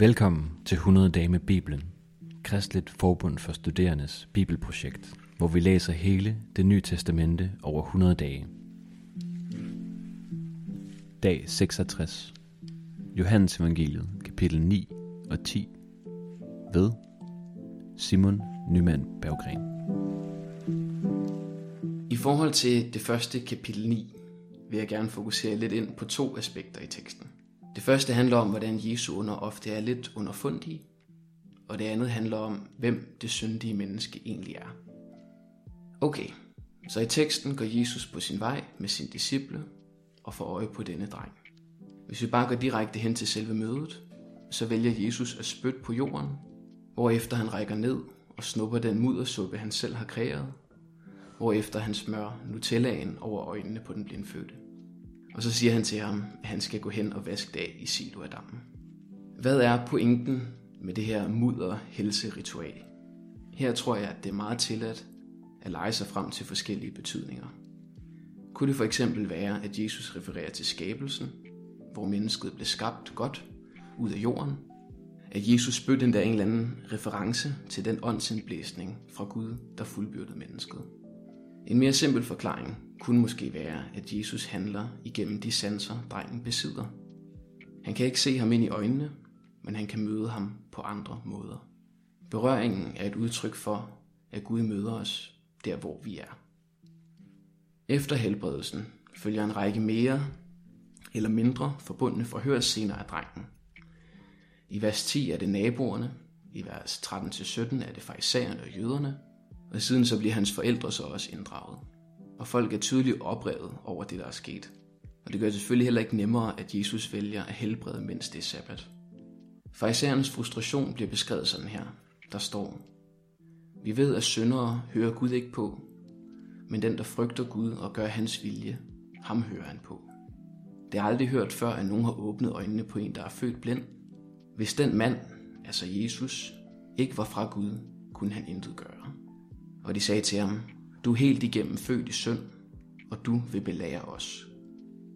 Velkommen til 100 dage med Bibelen, Kristligt Forbund for Studerendes Bibelprojekt, hvor vi læser hele det nye testamente over 100 dage. Dag 66. Johannes Evangeliet, kapitel 9 og 10. Ved Simon Nyman Berggren. I forhold til det første kapitel 9, vil jeg gerne fokusere lidt ind på to aspekter i teksten. Det første handler om, hvordan Jesu under ofte er lidt underfundige, og det andet handler om, hvem det syndige menneske egentlig er. Okay, så i teksten går Jesus på sin vej med sin disciple og får øje på denne dreng. Hvis vi bare går direkte hen til selve mødet, så vælger Jesus at spytte på jorden, hvorefter han rækker ned og snupper den muddersuppe, han selv har kreeret, hvorefter han smører Nutellaen over øjnene på den blindfødte. Og så siger han til ham, at han skal gå hen og vaske det af i Siloadammen. Hvad er pointen med det her mudder helseritual? Her tror jeg, at det er meget tilladt at lege sig frem til forskellige betydninger. Kunne det for eksempel være, at Jesus refererer til skabelsen, hvor mennesket blev skabt godt ud af jorden, at Jesus spødte endda en eller anden reference til den åndsindblæsning fra Gud, der fuldbyrdede mennesket. En mere simpel forklaring kunne måske være, at Jesus handler igennem de sanser, drengen besidder. Han kan ikke se ham ind i øjnene, men han kan møde ham på andre måder. Berøringen er et udtryk for, at Gud møder os der, hvor vi er. Efter helbredelsen følger en række mere eller mindre forbundne forhørsscener af drengen. I vers 10 er det naboerne, i vers 13-17 er det farisæerne og jøderne, og siden så bliver hans forældre så også inddraget. Og folk er tydeligt oprevet over det, der er sket. Og det gør det selvfølgelig heller ikke nemmere, at Jesus vælger at helbrede, mens det er sabbat. Farisæernes frustration bliver beskrevet sådan her. Der står, Vi ved, at syndere hører Gud ikke på, men den, der frygter Gud og gør hans vilje, ham hører han på. Det er aldrig hørt før, at nogen har åbnet øjnene på en, der er født blind. Hvis den mand, altså Jesus, ikke var fra Gud, kunne han intet gøre. Og de sagde til ham, du er helt igennem født i synd, og du vil belære os.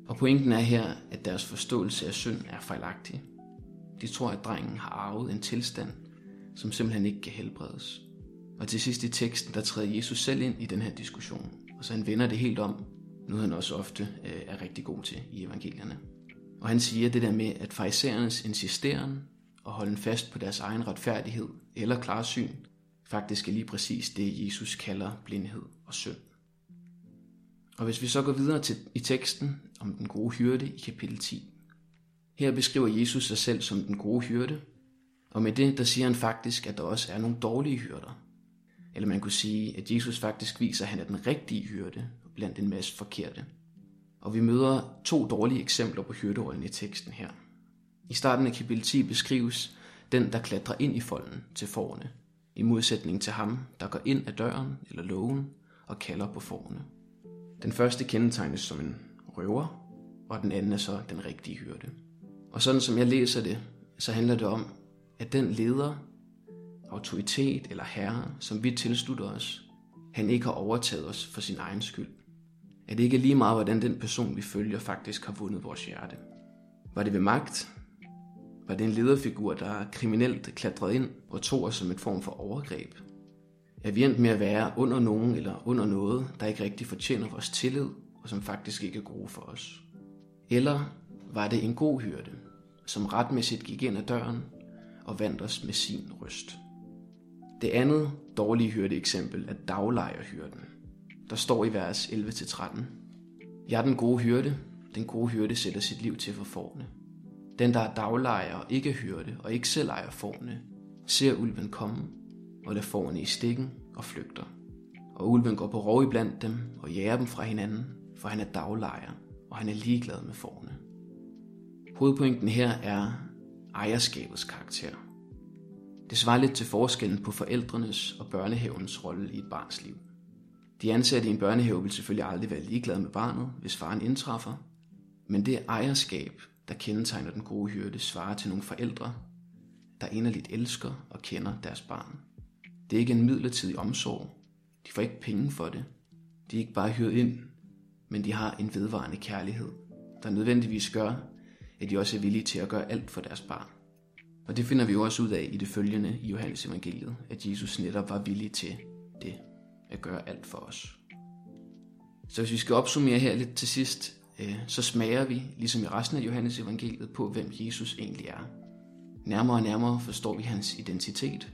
Og pointen er her, at deres forståelse af synd er fejlagtig. De tror, at drengen har arvet en tilstand, som simpelthen ikke kan helbredes. Og til sidst i teksten, der træder Jesus selv ind i den her diskussion, og så han vender det helt om, noget han også ofte øh, er rigtig god til i evangelierne. Og han siger det der med, at farisæernes insisteren og holden fast på deres egen retfærdighed eller klarsyn, faktisk er lige præcis det, Jesus kalder blindhed og synd. Og hvis vi så går videre til, i teksten om den gode hyrde i kapitel 10. Her beskriver Jesus sig selv som den gode hyrde, og med det der siger han faktisk, at der også er nogle dårlige hyrder. Eller man kunne sige, at Jesus faktisk viser, at han er den rigtige hyrde blandt en masse forkerte. Og vi møder to dårlige eksempler på hyrderollen i teksten her. I starten af kapitel 10 beskrives den, der klatrer ind i folden til forne, i modsætning til ham, der går ind ad døren eller lågen og kalder på forne. Den første kendetegnes som en røver, og den anden er så den rigtige hyrde. Og sådan som jeg læser det, så handler det om, at den leder, autoritet eller herre, som vi tilslutter os, han ikke har overtaget os for sin egen skyld. At det ikke er lige meget, hvordan den person, vi følger, faktisk har vundet vores hjerte. Var det ved magt? Var det en lederfigur, der kriminelt klatrede ind og tog os som et form for overgreb? Er vi endt med at være under nogen eller under noget, der ikke rigtig fortjener vores tillid, og som faktisk ikke er gode for os? Eller var det en god hyrde, som retmæssigt gik ind ad døren og vandt os med sin røst? Det andet dårlige hyrde eksempel er daglejerhyrden. Der står i vers 11-13. Jeg er den gode hyrde. Den gode hyrde sætter sit liv til for forne. Den, der er daglejer og ikke hyrde og ikke selv ejer forne, ser ulven komme og lader forne i stikken og flygter. Og ulven går på rov i blandt dem og jager dem fra hinanden, for han er daglejer, og han er ligeglad med forne. Hovedpointen her er ejerskabets karakter. Det svarer lidt til forskellen på forældrenes og børnehavens rolle i et barns liv. De ansatte i en børnehave vil selvfølgelig aldrig være ligeglade med barnet, hvis faren indtræffer, men det ejerskab, der kendetegner den gode hyrde, svarer til nogle forældre, der inderligt elsker og kender deres barn. Det er ikke en midlertidig omsorg. De får ikke penge for det. De er ikke bare hyret ind, men de har en vedvarende kærlighed, der nødvendigvis gør, at de også er villige til at gøre alt for deres barn. Og det finder vi jo også ud af i det følgende i Johannes evangeliet, at Jesus netop var villig til det, at gøre alt for os. Så hvis vi skal opsummere her lidt til sidst, Øh, så smager vi, ligesom i resten af Johannes evangeliet, på hvem Jesus egentlig er. Nærmere og nærmere forstår vi hans identitet.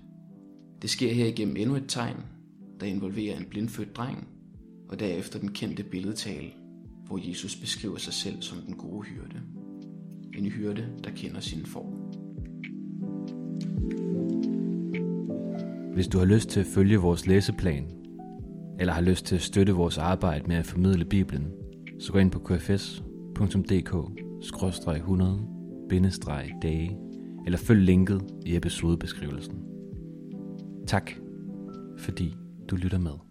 Det sker her igennem endnu et tegn, der involverer en blindfødt dreng, og derefter den kendte billedtale, hvor Jesus beskriver sig selv som den gode hyrde. En hyrde, der kender sine får. Hvis du har lyst til at følge vores læseplan, eller har lyst til at støtte vores arbejde med at formidle Bibelen, så gå ind på kfs.dk-100-dage, eller følg linket i episodebeskrivelsen. Tak, fordi du lytter med.